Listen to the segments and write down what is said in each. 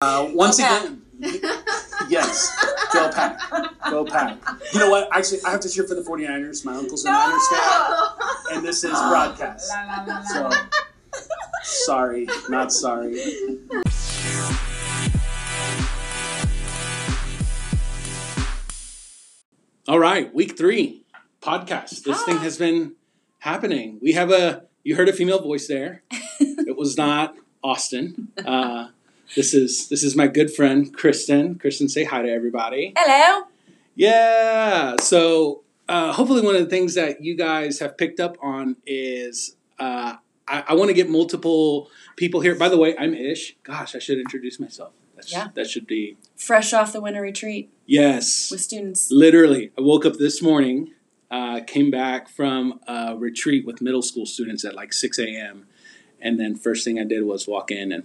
Uh, once again, yes, go pack, go pack. You know what? Actually, I have to cheer for the 49ers. My uncle's a Niners fan, and this is broadcast. So, sorry, not sorry. All right, week three podcast. This thing has been happening. We have a, you heard a female voice there. it was not Austin. Uh, this is this is my good friend Kristen. Kristen, say hi to everybody. Hello. Yeah. So uh, hopefully, one of the things that you guys have picked up on is uh, I, I want to get multiple people here. By the way, I'm Ish. Gosh, I should introduce myself. That's, Yeah. That should be Fresh off the winter retreat yes. with students. Literally, I woke up this morning, uh, came back from a retreat with middle school students at like 6 a.m. And then first thing I did was walk in and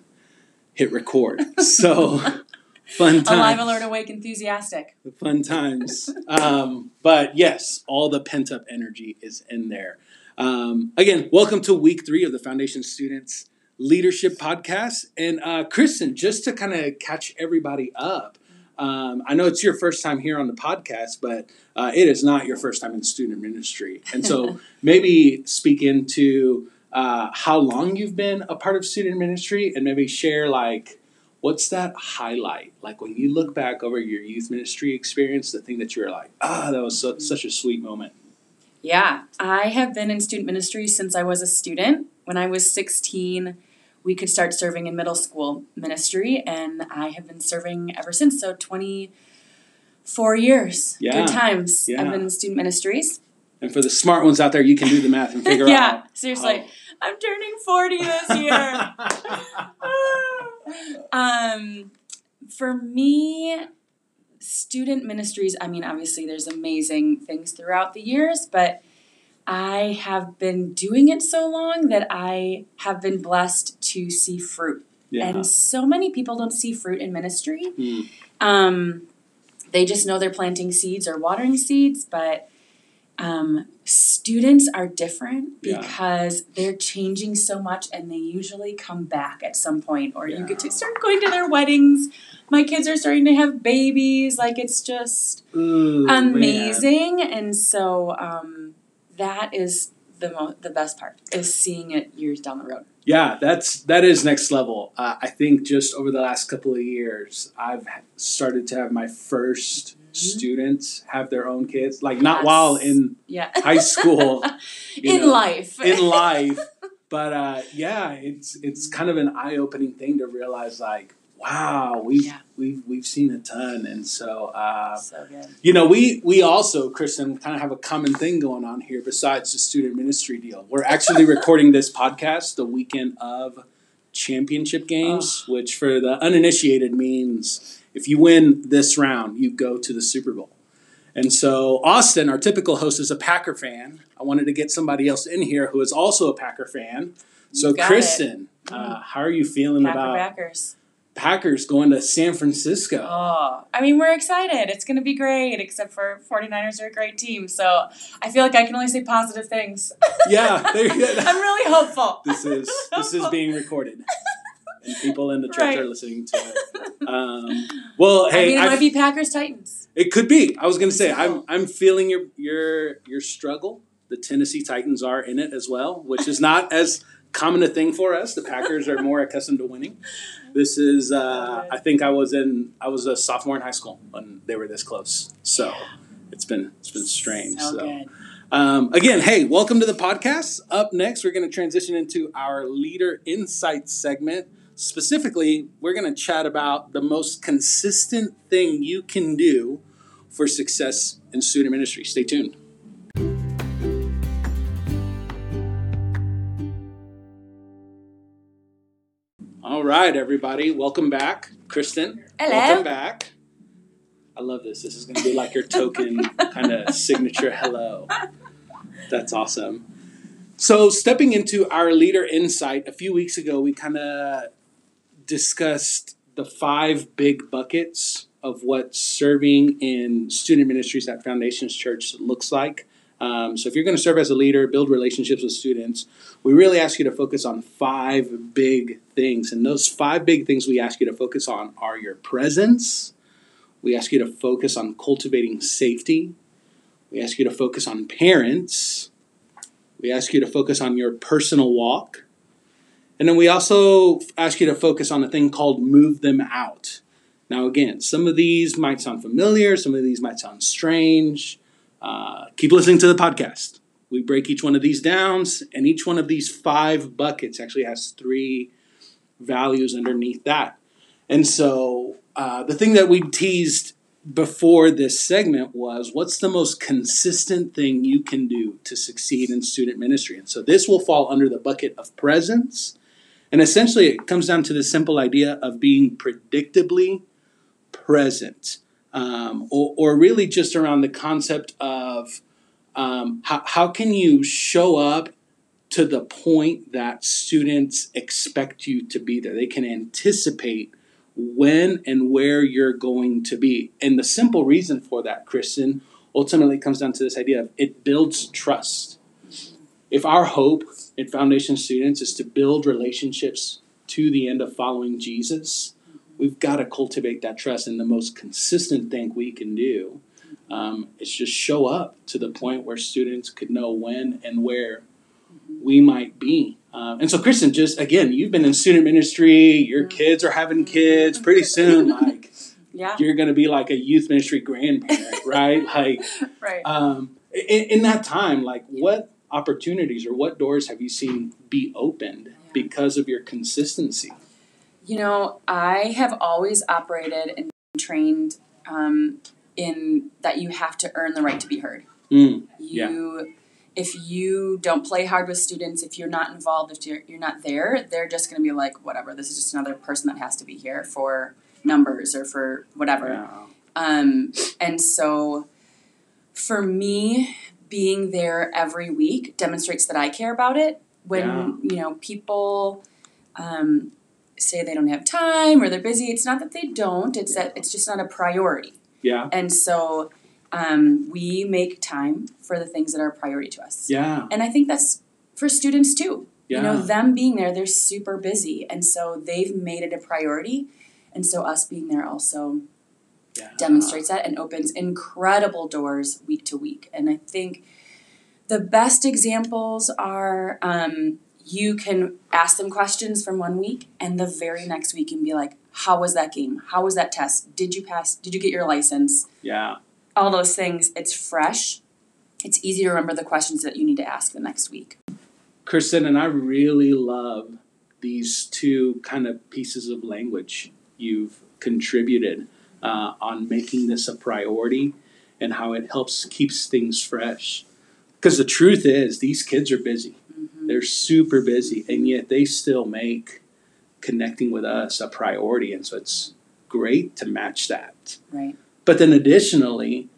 hit record. So fun times. Alive, alert, awake, enthusiastic. The fun times. Um, but yes, all the pent up energy is in there. Um, again, welcome to week three of the Foundation Students Leadership Podcast. And uh, Kristen, just to kind of catch everybody up, um, I know it's your first time here on the podcast, but uh, it is not your first time in student ministry. And so maybe speak into uh, how long you've been a part of student ministry and maybe share like what's that highlight like when you look back over your youth ministry experience the thing that you're like ah that was so, such a sweet moment Yeah, I have been in student ministry since I was a student. When I was 16, we could start serving in middle school ministry, and I have been serving ever since. So 24 years. Yeah, Good times. yeah. I've been in student ministries. And for the smart ones out there you can do the math and figure yeah, out Yeah, seriously. I'm turning 40 this year. um, for me, student ministries, I mean, obviously there's amazing things throughout the years, but I have been doing it so long that I have been blessed to see fruit. yeah And so many people don't see fruit in ministry. Hmm. Um, they just know they're planting seeds or watering seeds, but um, students are different Yeah. because they're changing so much and they usually come back at some point or you get to start going to their weddings. My kids are starting to have babies. Like it's just Ooh, man. amazing. And so um, that is the mo- the best part is seeing it years down the road. yeah that's that is next level uh, i think just over the last couple of years i've started to have my 1st students have their own kids like not Yes. while in Yeah. high school in know, life. in life. But uh, yeah, it's it's kind of an eye opening thing to realize like, wow, we've Yeah. we've we've seen a ton, and so uh, so you know we we also Kristen kind of have a common thing going on here besides the student ministry deal. We're actually recording this podcast the weekend of championship games, which for the uninitiated means if you win this round, you go to the Super Bowl. And so Austin, our typical host, is a Packer fan. I wanted to get somebody else in here who is also a Packer fan. So Kristen, uh, how are you feeling Packer about backers. Packers going to San Francisco? Oh, I mean, we're excited. It's going to be great, except for 49ers are a great team. So I feel like I can only say positive things. Yeah, there you go. I'm really hopeful. this is this is being recorded, and people in the church Right. are listening to it. Um, well, I hey, mean, it I- might be Packers Titans. it could be. I was going to say I'm I'm feeling your your your struggle. The Tennessee Titans are in it as well, which is not as common a thing for us. The Packers are more accustomed to winning. This is uh, I think I was in I was a sophomore in high school when they were this close. So it's been it's been strange. So, so. good. Um, again, hey, welcome to the podcast. Up next, we're going to transition into our leader insights segment. Specifically, we're going to chat about the most consistent thing you can do for success in student ministry. Stay tuned. All right, everybody, welcome back. Kristen, Hello. welcome back. I love this. This is going to be like your token kind of signature hello. That's awesome. So, stepping into our leader insight, a few weeks ago, we kind of discussed the five big buckets of what serving in student ministries at Foundations Church looks like. Um, so if you're going to serve as a leader, build relationships with students, we really ask you to focus on five big things. And those five big things we ask you to focus on are your presence. We ask you to focus on cultivating safety. We ask you to focus on parents. We ask you to focus on your personal walk. And then we also ask you to focus on a thing called move them out. Now, again, some of these might sound familiar, some of these might sound strange. Uh, keep listening to the podcast. We break each one of these down, and each one of these five buckets actually has three values underneath that. And so, uh, the thing that we teased before this segment was what's the most consistent thing you can do to succeed in student ministry? And so, this will fall under the bucket of presence. And essentially, it comes down to the simple idea of being predictably present, um, or, or really just around the concept of um, how, how can you show up to the point that students expect you to be there? They can anticipate when and where you're going to be. And the simple reason for that, Kristen, ultimately comes down to this idea of it builds trust. If our hope in foundation students is to build relationships to the end of following Jesus, we've got to cultivate that trust. And the most consistent thing we can do um, is just show up to the point where students could know when and where we might be. Um, and so, Kristen, just again, you've been in student ministry. Your kids are having kids. Pretty soon, like Yeah. you're going to be like a youth ministry grandparent, right? Like, Right. um, in, in that time, like what opportunities or what doors have you seen be opened because of your consistency? You know, I have always operated and trained um, in that you have to earn the right to be heard. Mm, You, if you don't play hard with students, if you're not involved, if you're, you're not there, they're just going to be like, whatever. This is just another person that has to be here for numbers or for whatever. yeah. Um, and so for me, being there every week demonstrates that I care about it. When, Yeah. you know, people um, say they don't have time or they're busy, it's not that they don't, it's that it's just not a priority. Yeah. And so um, we make time for the things that are a priority to us. Yeah. And I think that's for students too. Yeah. You know, them being there, they're super busy. And so they've made it a priority. And so us being there also yeah. demonstrates that and opens incredible doors week to week. And I think the best examples are um, you can ask them questions from one week, and the very next week you can be like, How was that game? How was that test? Did you pass? Did you get your license? Yeah. All those things. It's fresh. It's easy to remember the questions that you need to ask the next week. Kristen, and I really love these two kind of pieces of language you've contributed uh, on making this a priority and how it helps keeps things fresh. Because the truth is, these kids are busy. They're super busy, and yet they still make connecting with us a priority. And so it's great to match that. Right. But then additionally,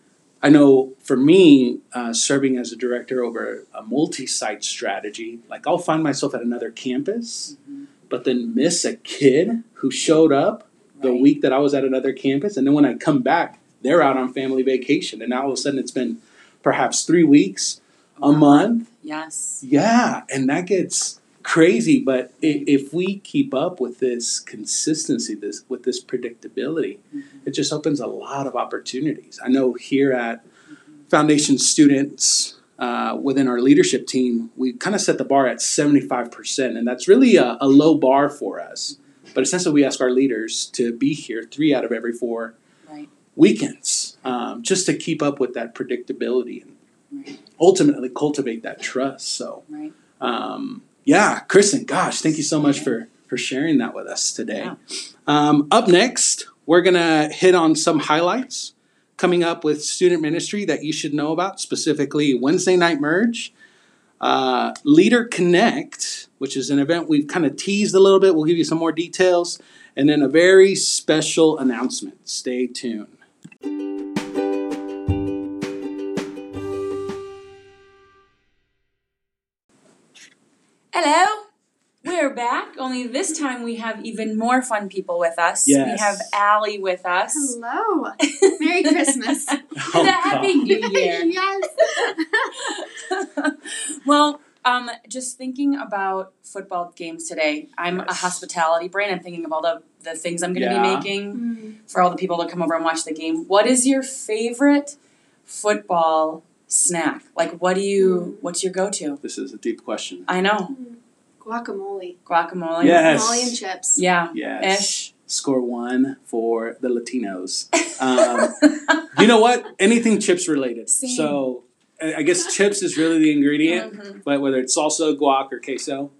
I know for me, uh, serving as a director over a multi site strategy, like I'll find myself at another campus, but then miss a kid who showed up the Right. week that I was at another campus. And then when I come back, they're out on family vacation. And now all of a sudden it's been perhaps three weeks, a month. Yes. Yeah, and that gets crazy. But if we keep up with this consistency, this with this predictability, it just opens a lot of opportunities. I know here at Foundation students uh, within our leadership team, we kind of set the bar at seventy five percent, and that's really a, a low bar for us. But essentially, we ask our leaders to be here three out of every four Right. weekends, um, just to keep up with that predictability and Right. ultimately cultivate that trust. So Right. um, yeah, Kristen, gosh, thank you so much for for sharing that with us today. Yeah. Um, up next, we're gonna hit on some highlights coming up with student ministry that you should know about, specifically Wednesday night merge, uh, Leader Connect, which is an event we've kind of teased a little bit. We'll give you some more details, and then a very special announcement. Stay tuned. Only this time we have even more fun people with us. Yes. We have Allie with us. Hello. Merry Christmas. Oh, Happy New Year. yes. well, um, just thinking about football games today. I'm a hospitality brain. I'm thinking of all the, the things I'm going to Yeah. be making Mm. for all the people that come over and watch the game. What is your favorite football snack? Like, what do you? What's your go-to? This is a deep question. I know Guacamole. guacamole. Yes. Guacamole and chips. Yeah. Yes. Ish. Score one for the Latinos. Um, you know what? Anything chips related. Same. So I I guess chips is really the ingredient, Mhm. but whether it's salsa, guac, or queso,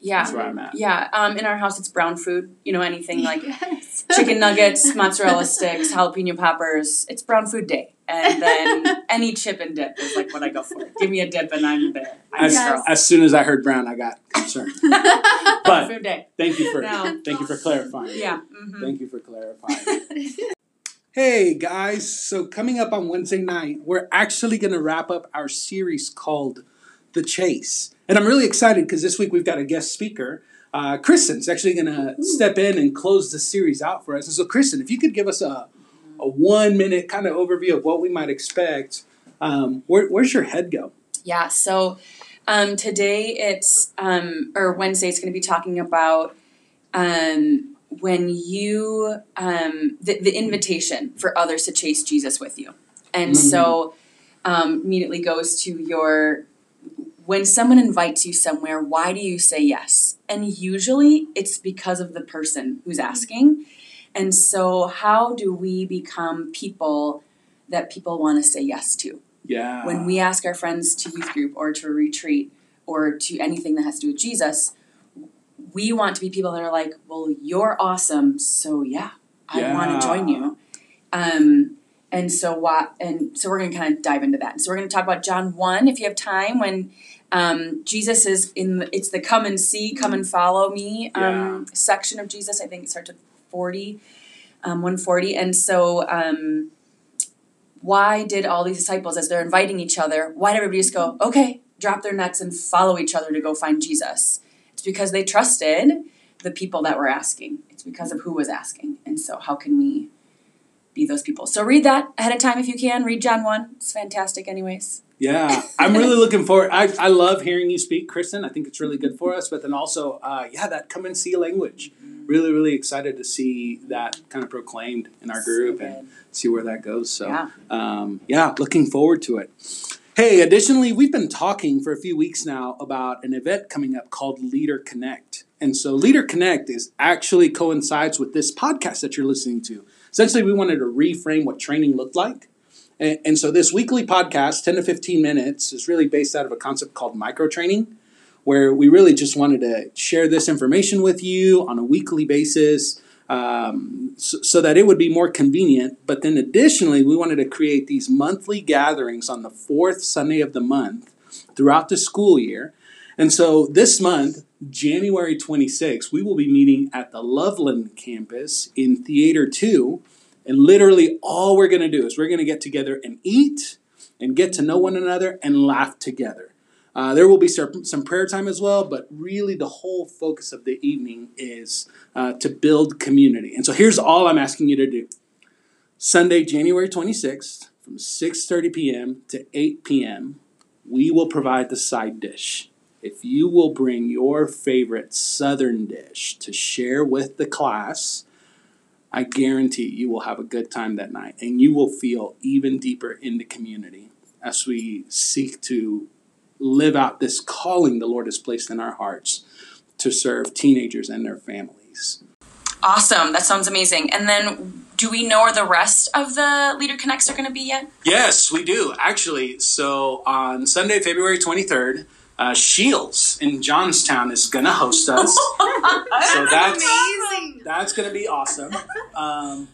Yeah. that's where I'm at. Yeah. Um, in our house, it's brown food. You know, anything like yes. chicken nuggets, mozzarella sticks, jalapeno poppers. It's brown food day. And then any chip and dip is like what I go for. Give me a dip and I'm there. I'm As, as soon as I heard brown, I got concerned. But food day. thank you for No. thank you for clarifying. Yeah. hmm Thank you for clarifying. Hey guys, so coming up on Wednesday night, we're actually going to wrap up our series called The Chase. And I'm really excited because this week we've got a guest speaker. Uh, Kristen's actually going to step in and close the series out for us. And so, Kristen, if you could give us a, a one minute kind of overview of what we might expect, um, where, where's your head go? Yeah, so um, today it's, um, or Wednesday, it's going to be talking about um, when you, um, the, the invitation for others to chase Jesus with you. And Mm. so um, immediately goes to your, when someone invites you somewhere, why do you say yes? And usually it's because of the person who's asking. And so, how do we become people that people want to say yes to? Yeah. when we ask our friends to youth group or to a retreat or to anything that has to do with Jesus, we want to be people that are like, well, you're awesome, so yeah, I want to join you. Um, and so what? And so we're going to kind of dive into that. So we're going to talk about John one, if you have time, when um, Jesus is in. The, it's the come and see, come and follow me um, section of Jesus. I think it starts at forty, um, one forty, and so. Um, why did all these disciples, as they're inviting each other, why did everybody just go, okay, drop their nets and follow each other to go find Jesus? It's because they trusted the people that were asking. It's because of who was asking. And so, how can we be those people? So, read that ahead of time if you can. Read John 1. It's fantastic, anyways. Yeah, I'm really looking forward. I, I love hearing you speak, Kristen. I think it's really good for us. But then also, uh, yeah, that come and see language. Really, really excited to see that kind of proclaimed in our group So and see where that goes. So, Yeah. um, yeah, looking forward to it. Hey, additionally, we've been talking for a few weeks now about an event coming up called Leader Connect. And so Leader Connect is actually coincides with this podcast that you're listening to. Essentially, we wanted to reframe what training looked like. And, and so this weekly podcast, 10 to 15 minutes, is really based out of a concept called micro training, where we really just wanted to share this information with you on a weekly basis um, so, so that it would be more convenient. But then additionally, we wanted to create these monthly gatherings on the fourth Sunday of the month throughout the school year. And so this month, January 26th, we will be meeting at the Loveland campus in Theater 2. And literally, all we're going to do is we're going to get together and eat and get to know one another and laugh together. Uh, there will be some, prayer time as well, but really the whole focus of the evening is uh, to build community. And so here's all I'm asking you to do. Sunday, January 26th, from 6:30 p.m. to 8 p.m., we will provide the side dish. If you will bring your favorite southern dish to share with the class, I guarantee you will have a good time that night and you will feel even deeper in the community as we seek to live out this calling the Lord has placed in our hearts to serve teenagers and their families. Awesome. That sounds amazing. And then, do we know where the rest of the Leader Connects are going to be yet? Yes, we do actually. So on Sunday, February 23rd, uh, Shields in Johnstown is going to host us. so that's amazing. that's going to be awesome. Um,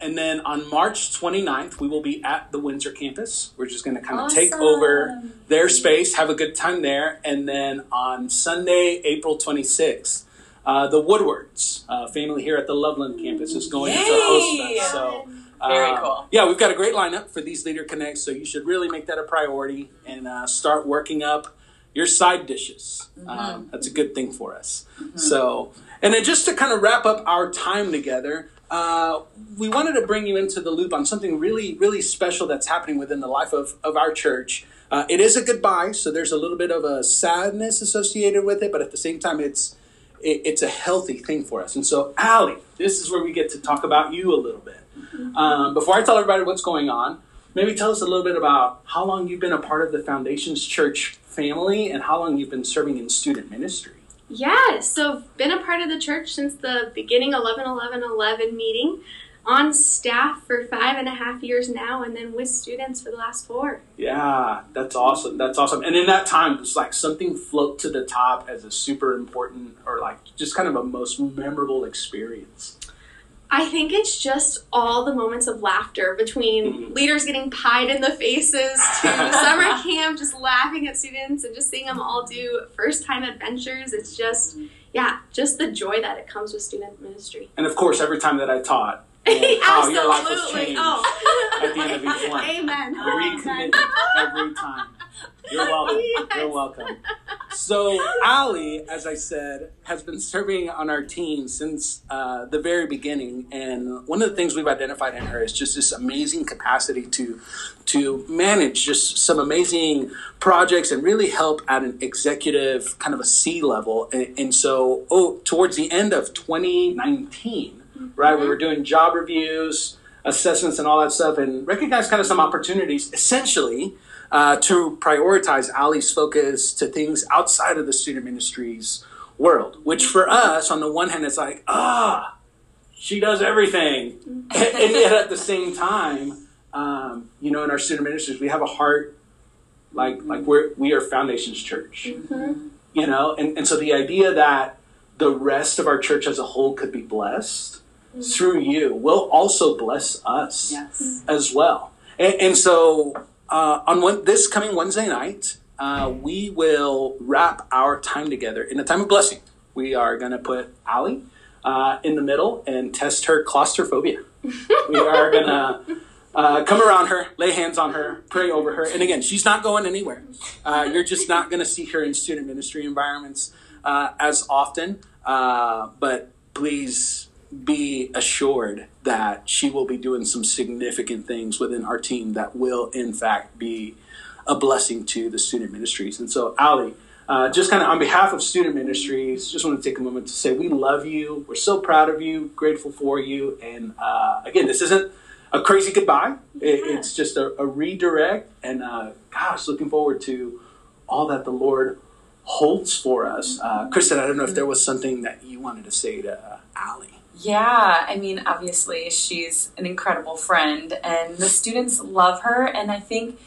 and then on March 29th, we will be at the Windsor campus. We're just going to kind of take over their space, have a good time there. And then on Sunday, April 26th, uh, the Woodwards uh, family here at the Loveland campus is going to host us. So, uh, Very cool. Yeah, we've got a great lineup for these Leader Connects, so you should really make that a priority and uh, start working up your side dishes. Um, that's a good thing for us. So, and then just to kind of wrap up our time together, uh, we wanted to bring you into the loop on something really, really special that's happening within the life of, of our church. Uh, it is a goodbye, so there's a little bit of a sadness associated with it, but at the same time, it's it, it's a healthy thing for us. And so, Allie, this is where we get to talk about you a little bit. Um, before I tell everybody what's going on, maybe tell us a little bit about how long you've been a part of the Foundations Church family and how long you've been serving in student ministry. Yeah, so been a part of the church since the beginning 11 11 11 meeting. On staff for five and a half years now, and then with students for the last four. Yeah, that's awesome. That's awesome. And in that time, it's like something float to the top as a super important or like just kind of a most memorable experience. I think it's just all the moments of laughter between Mhm. leaders getting pied in the faces to summer camp, just laughing at students and just seeing them all do first time adventures. It's just, yeah, just the joy that it comes with student ministry. And of course, every time that I taught, and how your life was changed Oh. at the end of each one. Amen. The every time. You're welcome. You're welcome. So, Ali, as I said, has been serving on our team since uh, the very beginning, and one of the things we've identified in her is just this amazing capacity to to manage just some amazing projects and really help at an executive kind of a C level. And, and so, oh, towards the end of 2019, right, we were doing job reviews, assessments, and all that stuff, and recognized kind of some opportunities, essentially uh, to prioritize Ali's focus to things outside of the student ministries world, which for us, on the one hand, it's like, ah, she does everything. and, yet at the same time, um, you know, in our student ministries, we have a heart like like we're we are Foundations Church. You know, and, and so the idea that the rest of our church as a whole could be blessed through you will also bless us Yes. as well. And, and so uh, on one, this coming Wednesday night, uh, we will wrap our time together in a time of blessing. We are going to put Allie uh, in the middle and test her claustrophobia. we are going to uh, come around her, lay hands on her, pray over her. And again, she's not going anywhere. Uh, you're just not going to see her in student ministry environments uh, as often. Uh, but please be assured that she will be doing some significant things within our team that will, in fact, be a blessing to the student ministries. And so, Ali, uh, just kind of on behalf of student ministries, just want to take a moment to say we love you. We're so proud of you, grateful for you. And uh, again, this isn't a crazy goodbye, it, Yeah. it's just a, a redirect. And uh, gosh, looking forward to all that the Lord holds for us. Uh, Kristen, I don't know if there was something that you wanted to say to uh, Ali. Yeah, I mean, obviously, she's an incredible friend, and the students love her. And I think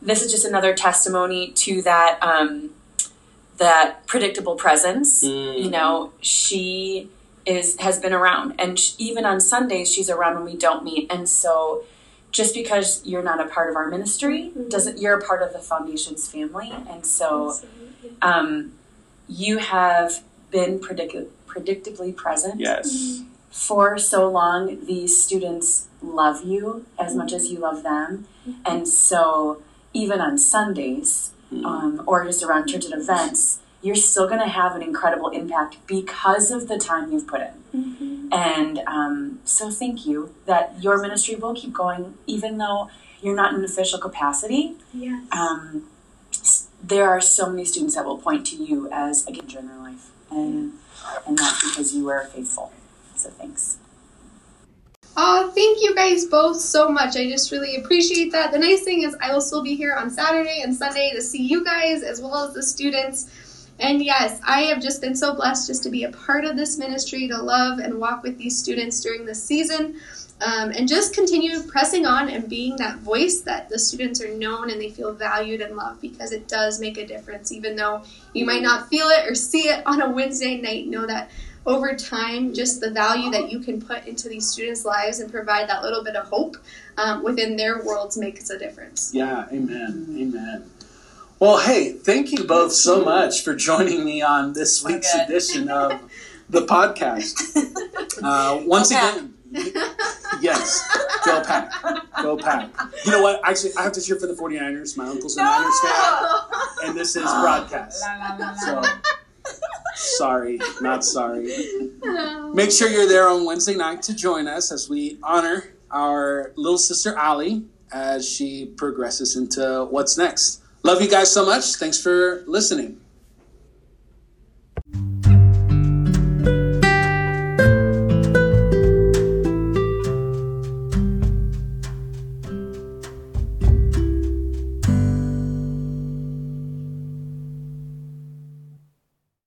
this is just another testimony to that um, that predictable presence. You know, she is has been around, and sh- even on Sundays, she's around when we don't meet. And so, just because you're not a part of our ministry doesn't you're a part of the foundation's family, and so um, you have been predict- predictably present Yes. for so long these students love you as much as you love them. And so even on sundays um, or just around church and events you're still going to have an incredible impact because of the time you've put in. And um, so thank you that your ministry will keep going even though you're not in an official capacity. Yes. um, there are so many students that will point to you as a giver in their life. And and that's because you are faithful so thanks Oh, thank you guys both so much. I just really appreciate that. The nice thing is, I will still be here on Saturday and Sunday to see you guys as well as the students. And yes, I have just been so blessed just to be a part of this ministry, to love and walk with these students during this season, um, and just continue pressing on and being that voice that the students are known and they feel valued and loved because it does make a difference. Even though you might not feel it or see it on a Wednesday night, know that over time, just the value that you can put into these students' lives and provide that little bit of hope um, within their worlds makes a difference. Yeah, amen. Amen. Well, hey, thank you both so much for joining me on this week's Okay. edition of the podcast. Uh, once Go Pack. again, yes, go pack. Go pack. You know what? Actually, I have to cheer for the 49ers. My uncle's a Niners fan. and this is broadcast. So sorry, not sorry. Make sure you're there on Wednesday night to join us as we honor our little sister Ali as she progresses into what's next. Love you guys so much. Thanks for listening.